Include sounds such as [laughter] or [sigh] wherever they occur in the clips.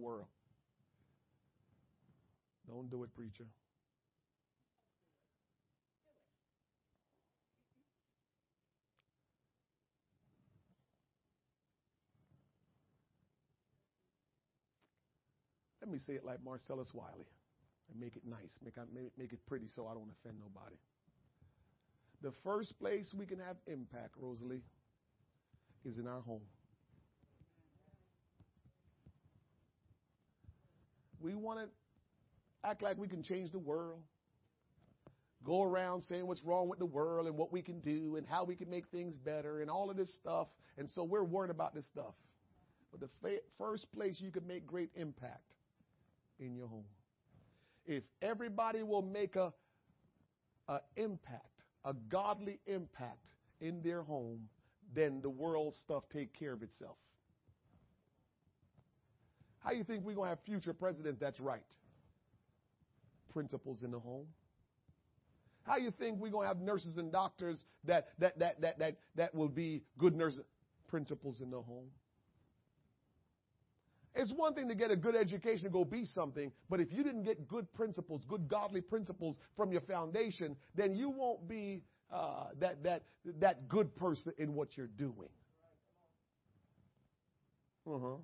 world. Don't do it, preacher. Let me say it like Marcellus Wiley and make it nice, make, make it pretty so I don't offend nobody. The first place we can have impact, Rosalie, is in our home. We want to act like we can change the world, go around saying what's wrong with the world and what we can do and how we can make things better and all of this stuff. And so we're worried about this stuff. But the first place you can make great impact in your home. If everybody will make a, a impact, a godly impact in their home, then the world stuff take care of itself. How you think we're going to have future presidents that's right? Principles in the home. How you think we're going to have nurses and doctors that that that that that that will be good nurses? Principles in the home. It's one thing to get a good education to go be something, but if you didn't get good principles, good godly principles from your foundation, then you won't be uh, that that that good person in what you're doing. Uh huh.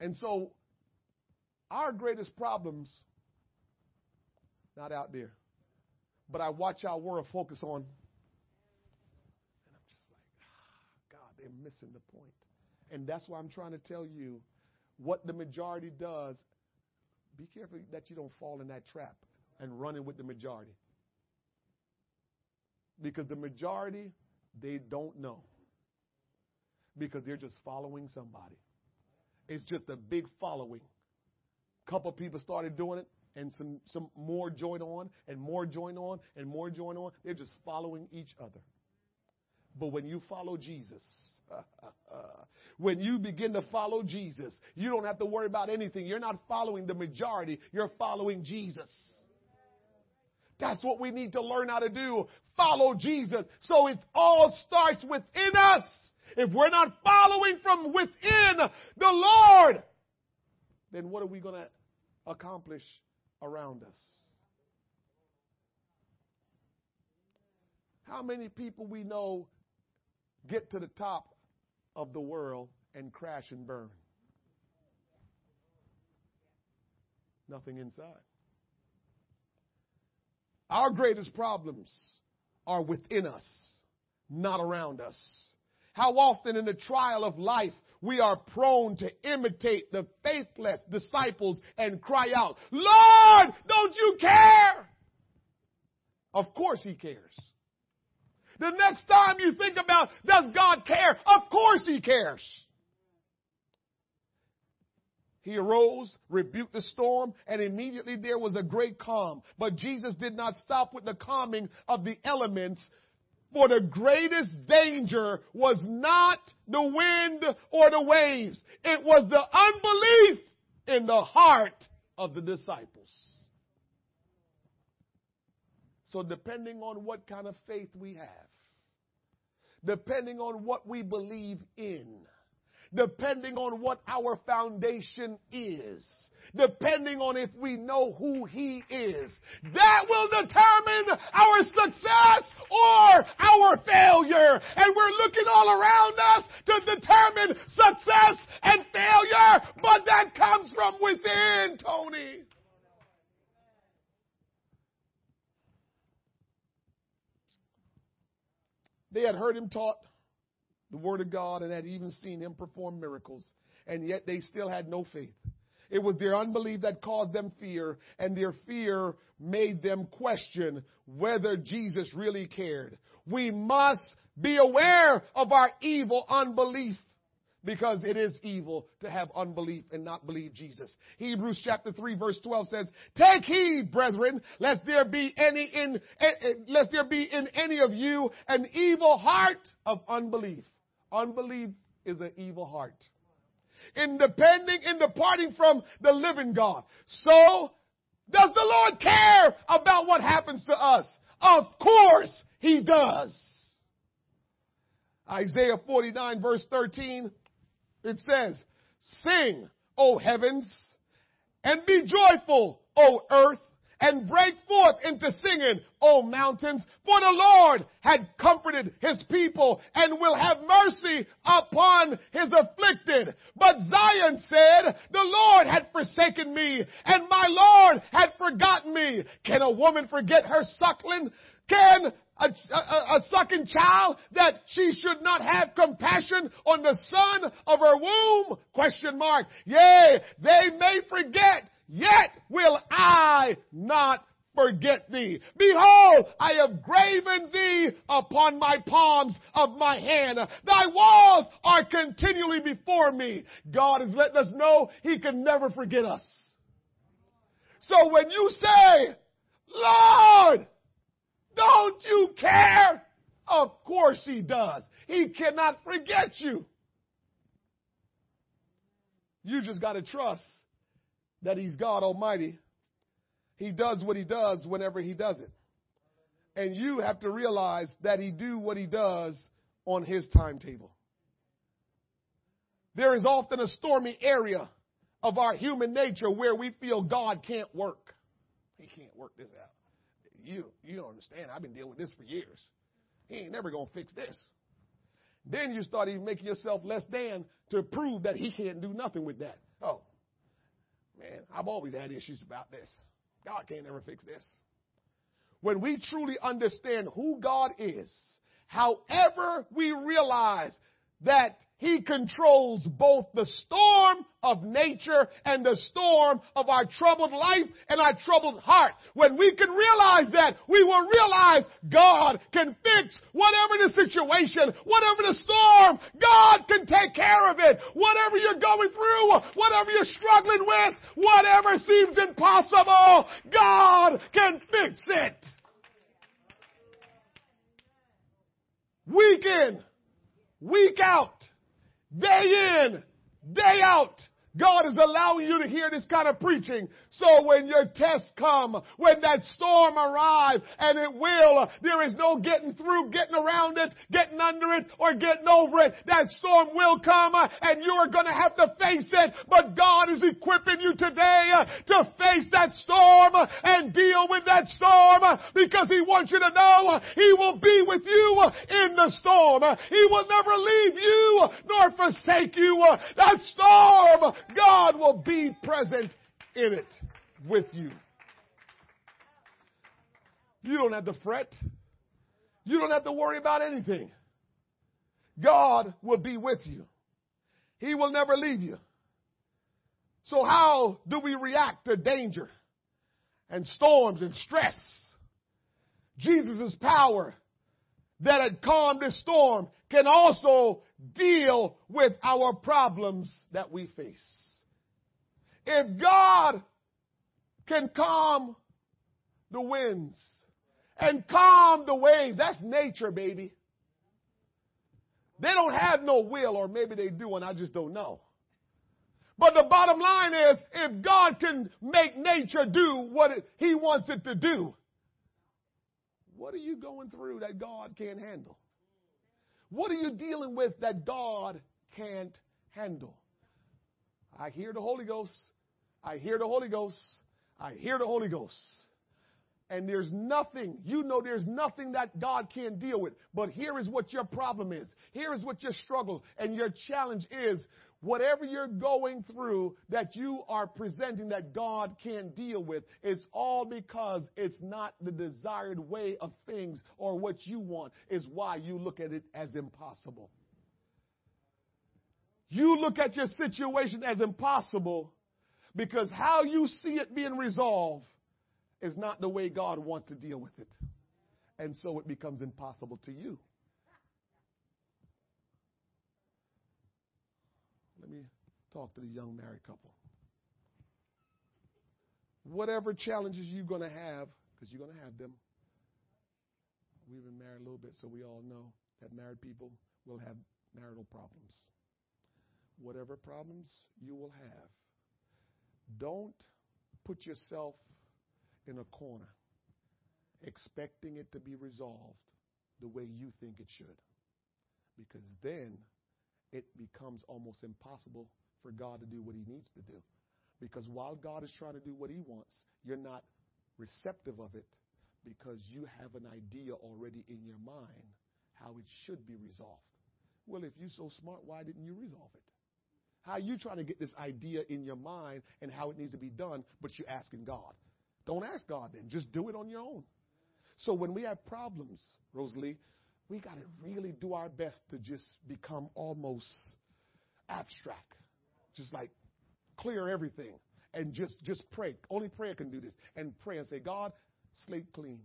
And so, our greatest problems not out there, but I watch our world focus on, and I'm just like, ah, God, they're missing the point. And that's why I'm trying to tell you what the majority does. Be careful that you don't fall in that trap and running with the majority. Because the majority, they don't know. Because they're just following somebody. It's just a big following. A couple people started doing it, and some, some more joined on, and more joined on, and more joined on. They're just following each other. But when you follow Jesus, [laughs] when you begin to follow Jesus, you don't have to worry about anything. You're not following the majority, you're following Jesus. That's what we need to learn how to do. Follow Jesus. So it all starts within us. If we're not following from within the Lord, then what are we going to accomplish around us? How many people we know get to the top of the world and crash and burn. Nothing inside. Our greatest problems are within us, not around us. How often in the trial of life we are prone to imitate the faithless disciples and cry out, Lord, don't you care? Of course he cares. The next time you think about, does God care? Of course He cares. He arose, rebuked the storm, and immediately there was a great calm. But Jesus did not stop with the calming of the elements, for the greatest danger was not the wind or the waves. It was the unbelief in the heart of the disciples. So depending on what kind of faith we have, depending on what we believe in, depending on what our foundation is, depending on if we know who He is. That will determine our success or our failure. And we're looking all around us to determine success and failure, but that comes from within, Tony. They had heard him taught the word of God and had even seen him perform miracles, and yet they still had no faith. It was their unbelief that caused them fear, and their fear made them question whether Jesus really cared. We must be aware of our evil unbelief because it is evil to have unbelief and not believe Jesus. Hebrews chapter 3 verse 12 says, Take heed, brethren, lest there be any in, eh, eh, lest there be in any of you an evil heart of unbelief. Unbelief is an evil heart. In depending, in departing from the living God. So, does the Lord care about what happens to us? Of course He does. Isaiah 49 verse 13 it says, Sing, O heavens, and be joyful, O earth, and break forth into singing, O mountains, for the Lord had comforted his people and will have mercy upon his afflicted. But Zion said, the Lord had forsaken me and my Lord had forgotten me. Can a woman forget her suckling? Can a, a, a, sucking child that she should not have compassion on the son of her womb? Question mark. Yea, they may forget, yet will I not forget thee. Behold, I have graven thee upon my palms of my hand. Thy walls are continually before me. God is letting us know he can never forget us. So when you say, Lord, don't you care? Of course he does. He cannot forget you. You just got to trust that he's God Almighty. He does what he does whenever he does it. And you have to realize that he do what he does on his timetable. There is often a stormy area of our human nature where we feel God can't work. He can't work this out. You, you don't understand. I've been dealing with this for years. He ain't never going to fix this. Then you start even making yourself less than to prove that he can't do nothing with that. Oh, man, I've always had issues about this. God can't ever fix this. When we truly understand who God is, however we realize that he controls both the storm of nature and the storm of our troubled life and our troubled heart. When we can realize that, we will realize God can fix whatever the situation, whatever the storm, God can take care of it. Whatever you're going through, whatever you're struggling with, whatever seems impossible, God can fix it. Week in, week out, day in, day out. God is allowing you to hear this kind of preaching. So when your tests come, when that storm arrives, and it will, there is no getting through, getting around it, getting under it, or getting over it. That storm will come, and you are to have to face it. But God is equipping you today uh, to face that storm and deal with that storm uh, because He wants you to know uh, He will be with you in the storm. He will never leave you nor forsake you. That storm God will be present in it with you. You don't have to fret. You don't have to worry about anything. God will be with you. He will never leave you. So how do we react to danger and storms and stress? Jesus' power that had calmed this storm can also deal with our problems that we face. If God can calm the winds and calm the waves, that's nature, baby. They don't have no will, or maybe they do, and I just don't know. But the bottom line is, if God can make nature do what it, He wants it to do, what are you going through that God can't handle? What are you dealing with that God can't handle? I hear the Holy Ghost. I hear the Holy Ghost. I hear the Holy Ghost. And there's nothing, you know, there's nothing that God can't deal with. But here is what your problem is. Here is what your struggle and your challenge is. Whatever you're going through that you are presenting that God can't deal with, it's all because it's not the desired way of things or what you want, is why you look at it as impossible. You look at your situation as impossible because how you see it being resolved is not the way God wants to deal with it. And so it becomes impossible to you. Let me talk to the young married couple. Whatever challenges you're going to have, because you're going to have them. We've been married a little bit, so we all know that married people will have marital problems. Whatever problems you will have, don't put yourself in a corner expecting it to be resolved the way you think it should. Because then it becomes almost impossible for God to do what he needs to do. Because while God is trying to do what he wants, you're not receptive of it because you have an idea already in your mind how it should be resolved. Well, if you're so smart, why didn't you resolve it? How you trying to get this idea in your mind and how it needs to be done, but you're asking God? Don't ask God then. Just do it on your own. So when we have problems, Rosalie, we got to really do our best to just become almost abstract. Just like clear everything and just, just pray. Only prayer can do this. And pray and say, God, slate clean.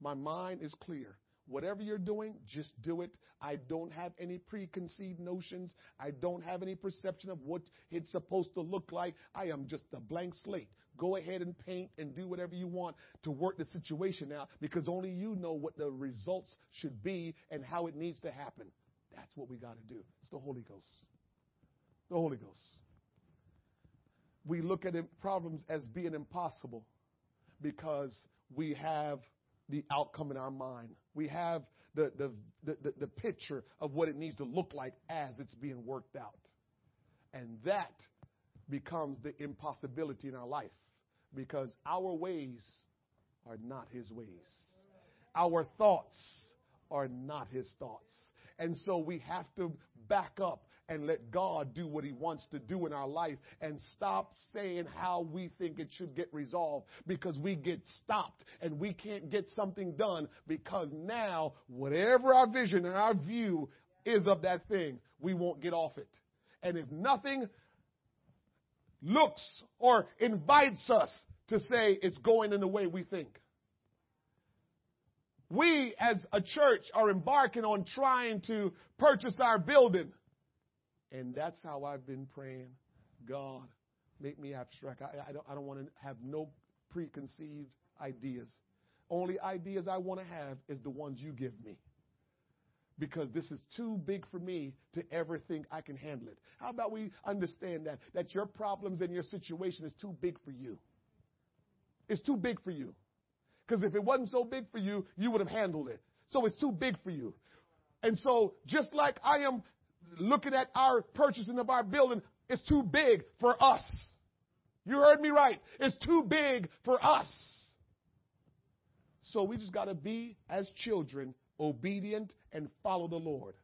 My mind is clear. Whatever you're doing, just do it. I don't have any preconceived notions. I don't have any perception of what it's supposed to look like. I am just a blank slate. Go ahead and paint and do whatever you want to work the situation out because only you know what the results should be and how it needs to happen. That's what we got to do. It's the Holy Ghost. The Holy Ghost. We look at problems as being impossible because we have the outcome in our mind. We have the, the, the, the, picture of what it needs to look like as it's being worked out. And that becomes the impossibility in our life because our ways are not his ways. Our thoughts are not his thoughts. And so we have to back up and let God do what He wants to do in our life and stop saying how we think it should get resolved because we get stopped and we can't get something done because now, whatever our vision and our view is of that thing, we won't get off it. And if nothing looks or invites us to say it's going in the way we think, we as a church are embarking on trying to purchase our building. And that's how I've been praying. God, make me abstract. I, I don't, I don't want to have no preconceived ideas. Only ideas I want to have is the ones you give me. Because this is too big for me to ever think I can handle it. How about we understand that? That your problems and your situation is too big for you. It's too big for you. Because if it wasn't so big for you, you would have handled it. So it's too big for you. And so, just like I am looking at our purchasing of our building, it's too big for us. You heard me right. It's too big for us. So we just got to be, as children, obedient and follow the Lord.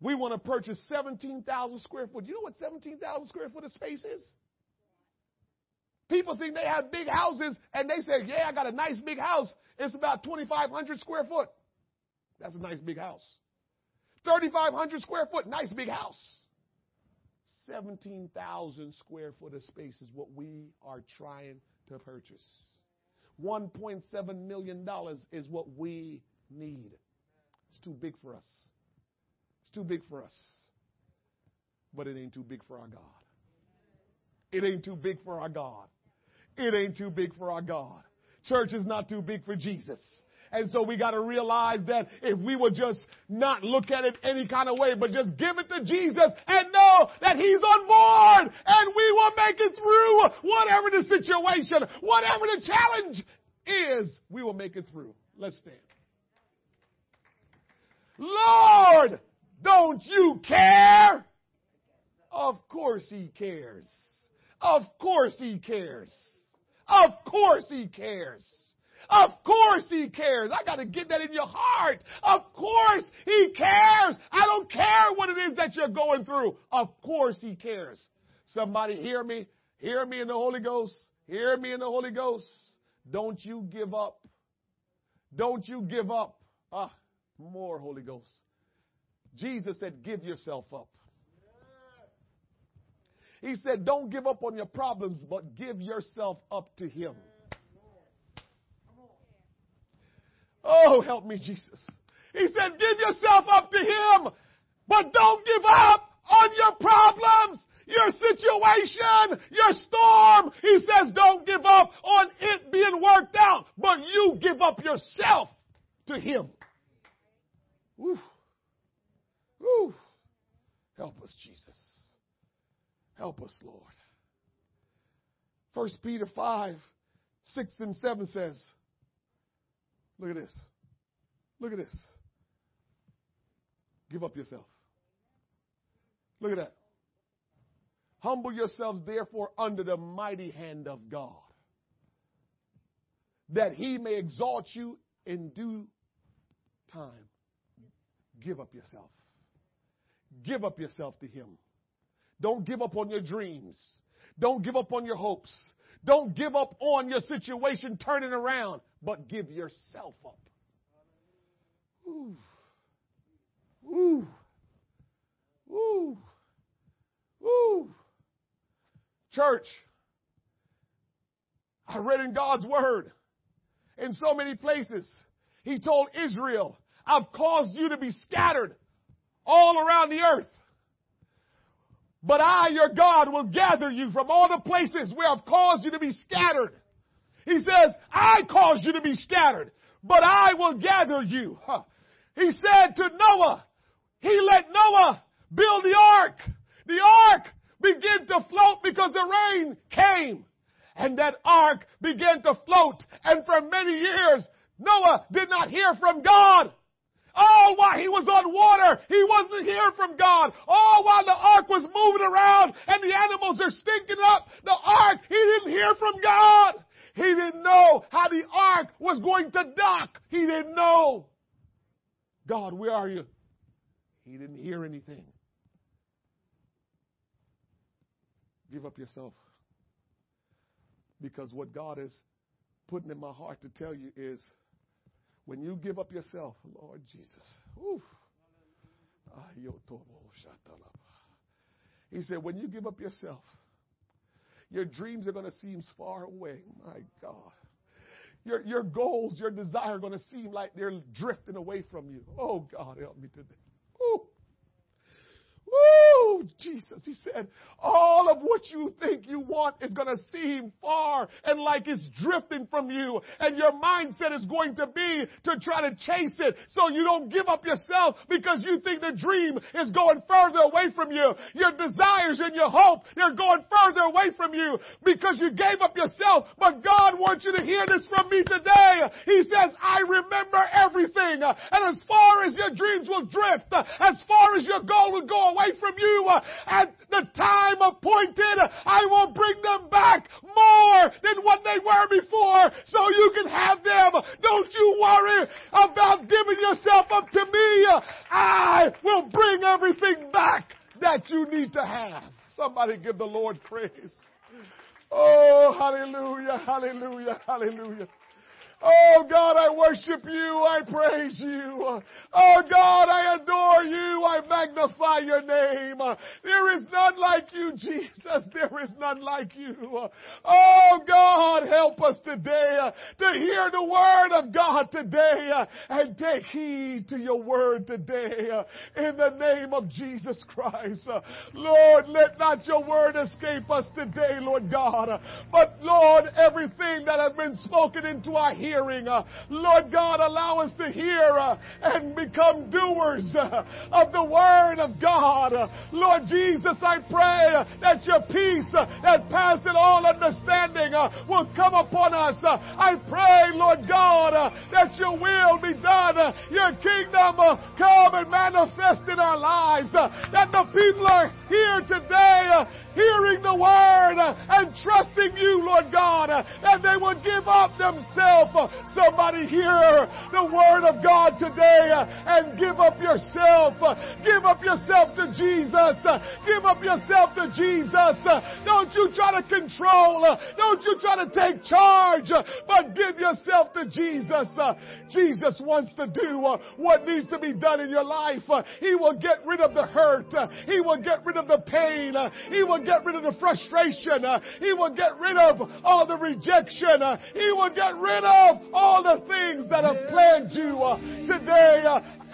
We want to purchase 17,000 square foot. You know what 17,000 square foot of space is? People think they have big houses and they say, Yeah, I got a nice big house. It's about 2,500 square foot. That's a nice big house. 3,500 square foot, nice big house. 17,000 square foot of space is what we are trying to purchase. $1.7 million is what we need. It's too big for us. It's too big for us. But it ain't too big for our God. It ain't too big for our God. It ain't too big for our God. Church is not too big for Jesus. And so we got to realize that if we would just not look at it any kind of way, but just give it to Jesus and know that He's on board and we will make it through whatever the situation, whatever the challenge is, we will make it through. Let's stand. Lord, don't you care? Of course He cares. Of course He cares. Of course He cares. Of course he cares. I got to get that in your heart. Of course he cares. I don't care what it is that you're going through. Of course he cares. Somebody hear me. Hear me in the Holy Ghost. Hear me in the Holy Ghost. Don't you give up. Don't you give up. Ah, more Holy Ghost. Jesus said, give yourself up. He said, don't give up on your problems, but give yourself up to Him. Oh, help me, Jesus. He said, give yourself up to Him, but don't give up on your problems, your situation, your storm. He says, don't give up on it being worked out, but you give up yourself to Him. Woo. Woo. Help us, Jesus. Help us, Lord. First Peter 5, 6 and 7 says, Look at this. Look at this. Give up yourself. Look at that. Humble yourselves therefore under the mighty hand of God, that he may exalt you in due time. Give up yourself. Give up yourself to him. Don't give up on your dreams. Don't give up on your hopes. Don't give up on your situation turning around, but give yourself up. Ooh. Ooh. Ooh. Ooh. Church, I read in God's word in so many places. He told Israel, I've caused you to be scattered all around the earth. But I, your God, will gather you from all the places where I've caused you to be scattered. He says, I caused you to be scattered, but I will gather you. Huh. He said to Noah, he let Noah build the ark. The ark began to float because the rain came. And that ark began to float. And for many years, Noah did not hear from God. All while he was on water, he wasn't hearing from God. All while the ark was moving around and the animals are stinking up the ark, he didn't hear from God. He didn't know how the ark was going to dock. He didn't know. God, where are you? He didn't hear anything. Give up yourself. Because what God is putting in my heart to tell you is when you give up yourself, Lord Jesus, whew, ah, he said, when you give up yourself, your dreams are going to seem far away. My God. Your, your goals, your desire are going to seem like they're drifting away from you. Oh, God, help me today. Ooh. Jesus. He said, all of what you think you want is going to seem far and like it's drifting from you. And your mindset is going to be to try to chase it so you don't give up yourself because you think the dream is going further away from you. Your desires and your hope, they're going further away from you because you gave up yourself. But God wants you to hear this from me today. He says, I remember everything. And as far as your dreams will drift, as far as your goal will go away from you at the time appointed. I will bring them back more than what they were before so you can have them. Don't you worry about giving yourself up to me. I will bring everything back that you need to have. Somebody give the Lord praise. Oh, hallelujah, hallelujah, hallelujah. Oh God, I worship you. I praise you. Oh God, I adore you. I magnify your name. There is none like you, Jesus. There is none like you. Oh God, help us today to hear the word of God today and take heed to your word today in the name of Jesus Christ. Lord, let not your word escape us today, Lord God. But Lord, everything that has been spoken into our hearing. Uh, Lord God, allow us to hear uh, and become doers uh, of the Word of God. Lord Jesus, I pray that your peace uh, that passes all understanding uh, will come upon us. Uh, I pray, Lord God, that your will be done, your kingdom come and manifest in our lives, that the people are here today hearing the word and trusting you, Lord God, and they will give up themselves Somebody hear the word of God today and give up yourself. Give up yourself to Jesus. Give up yourself to Jesus. Don't you try to control. Don't you try to take charge, but give yourself to Jesus. Jesus wants to do what needs to be done in your life. He will get rid of the hurt. He will get rid of the pain. He will get rid of the frustration. He will get rid of all the rejection. He will get rid of all the things that have plagued you uh, today.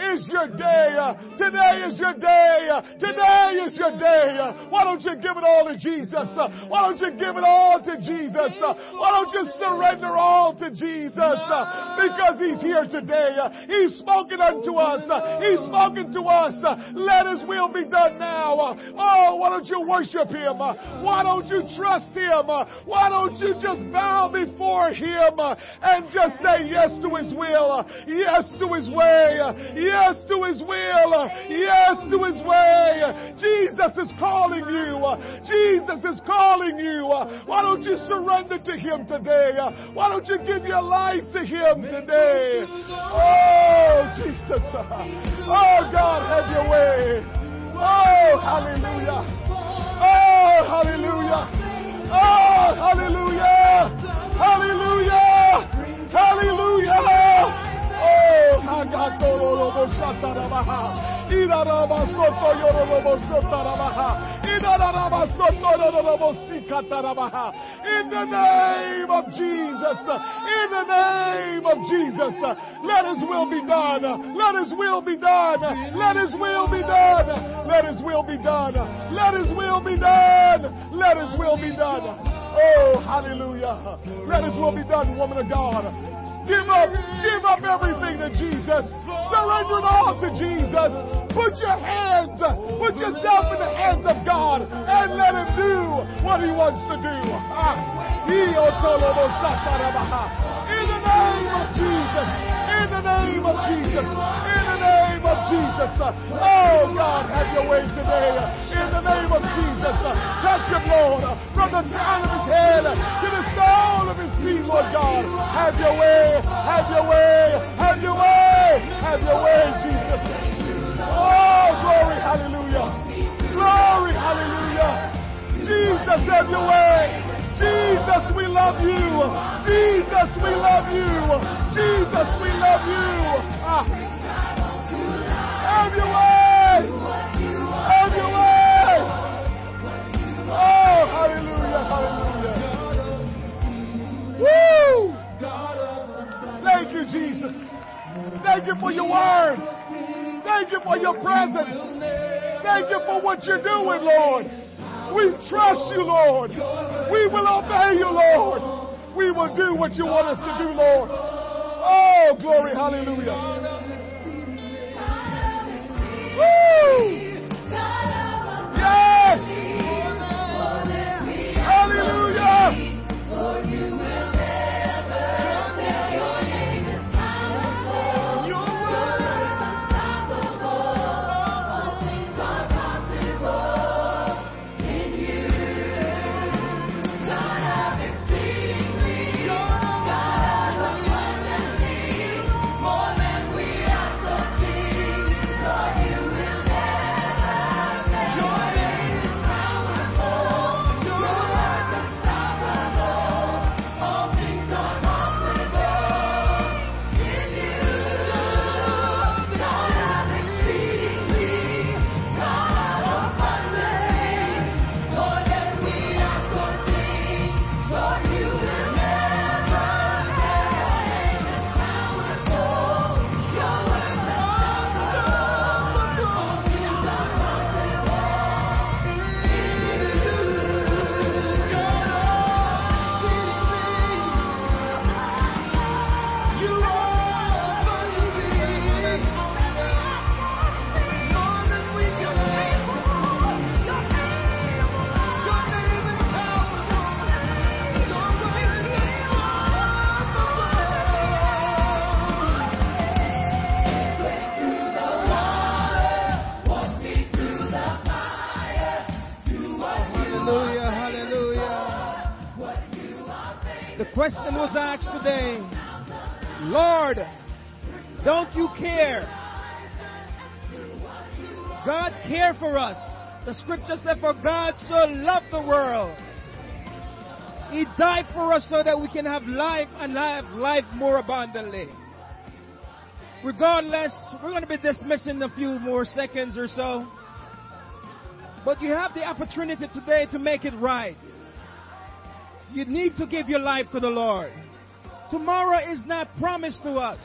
Is your day. Today is your day. Today is your day. Why don't you give it all to Jesus? Why don't you give it all to Jesus? Why don't you surrender all to Jesus? Because He's here today. He's spoken unto us. He's spoken to us. Let His will be done now. Oh, why don't you worship Him? Why don't you trust Him? Why don't you just bow before Him and just say yes to His will, yes to His way, Yes to His will. Yes to His way. Jesus is calling you. Jesus is calling you. Why don't you surrender to Him today? Why don't you give your life to Him today? Oh, Jesus. Oh, God, have your way. Oh, hallelujah. Oh, hallelujah. Oh, hallelujah. In the name of Jesus. In the name of Jesus. Let his will be done. Let his will be done. Let his will be done. Let his will be done. Let his will be done. Let his will be done. Oh, hallelujah. Let his will be done, woman of God. Give up, give up everything to Jesus. Surrender it all to Jesus. Put your hands, put yourself in the hands of God and let Him do what He wants to do. Ah. In the name of Jesus. In the name of Jesus. In the name of Jesus. Oh God, have your way today. In the name of Jesus. Touch him, Lord, from the crown of his head to the sole of his feet, Lord God. Have your way. Have your way. Have your way. Have your way, Jesus. Glory, hallelujah. Glory, hallelujah. Jesus, have your way. Jesus, we love you. Jesus, we love you. Jesus, we love you. Ah. Have your way. Have your way. Oh, hallelujah, hallelujah. Woo! Thank you, Jesus. Thank you for your word. Thank you for your presence. Thank you for what you're doing, Lord. We trust you, Lord. We will obey you, Lord. We will do what you want us to do, Lord. Oh, glory, hallelujah. Scripture said, For God so loved the world. He died for us so that we can have life and have life more abundantly. Regardless, we're going to be dismissed in a few more seconds or so. But you have the opportunity today to make it right. You need to give your life to the Lord. Tomorrow is not promised to us.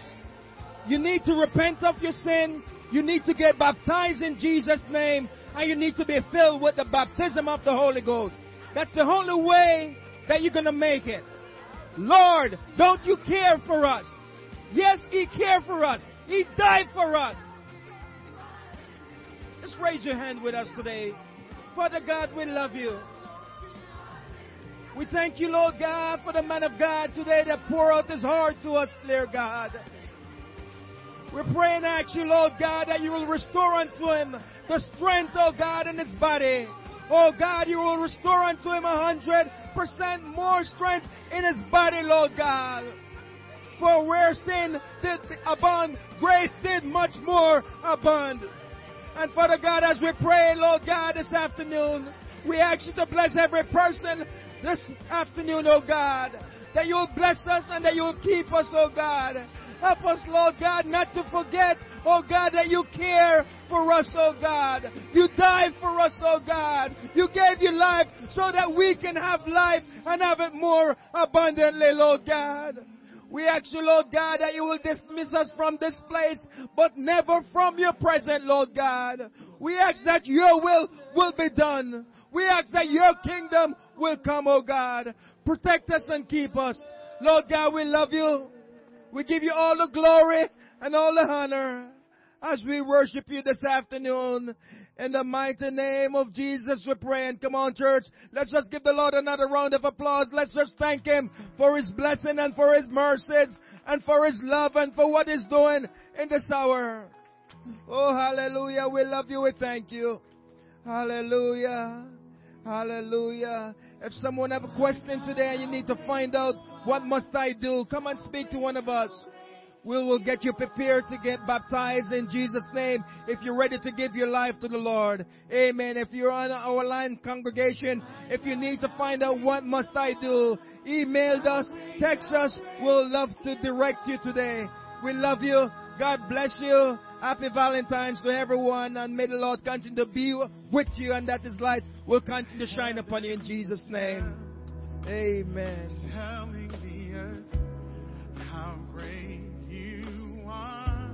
You need to repent of your sin. You need to get baptized in Jesus' name. And you need to be filled with the baptism of the Holy Ghost. That's the only way that you're going to make it. Lord, don't you care for us? Yes, He cared for us. He died for us. Just raise your hand with us today. Father God, we love you. We thank you, Lord God, for the man of God today that poured out his heart to us, dear God. We pray and ask you, Lord God, that you will restore unto him the strength, oh God, in his body. Oh God, you will restore unto him a hundred percent more strength in his body, Lord God. For where sin did abound, grace did much more abound. And Father God, as we pray, Lord God, this afternoon, we ask you to bless every person this afternoon, oh God. That you'll bless us and that you'll keep us, oh God. Help us, Lord God, not to forget, oh God, that you care for us, oh God. You died for us, oh God. You gave your life so that we can have life and have it more abundantly, Lord God. We ask you, Lord God, that you will dismiss us from this place, but never from your presence, Lord God. We ask that your will will be done. We ask that your kingdom will come, oh God. Protect us and keep us. Lord God, we love you. We give you all the glory and all the honor as we worship you this afternoon. In the mighty name of Jesus, we pray. And come on, church, let's just give the Lord another round of applause. Let's just thank Him for His blessing and for His mercies and for His love and for what He's doing in this hour. Oh, hallelujah. We love you. We thank you. Hallelujah. Hallelujah. If someone have a question today and you need to find out what must I do, come and speak to one of us. We will get you prepared to get baptized in Jesus' name if you're ready to give your life to the Lord. Amen. If you're on our line congregation, if you need to find out what must I do, email us, text us. We'll love to direct you today. We love you. God bless you. Happy Valentine's to everyone and may the Lord continue to be with you and that His light will continue to shine upon you in Jesus' name. Amen. Telling the earth how great you are.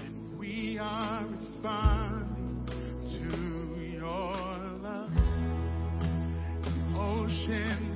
And we are responding to your love. The ocean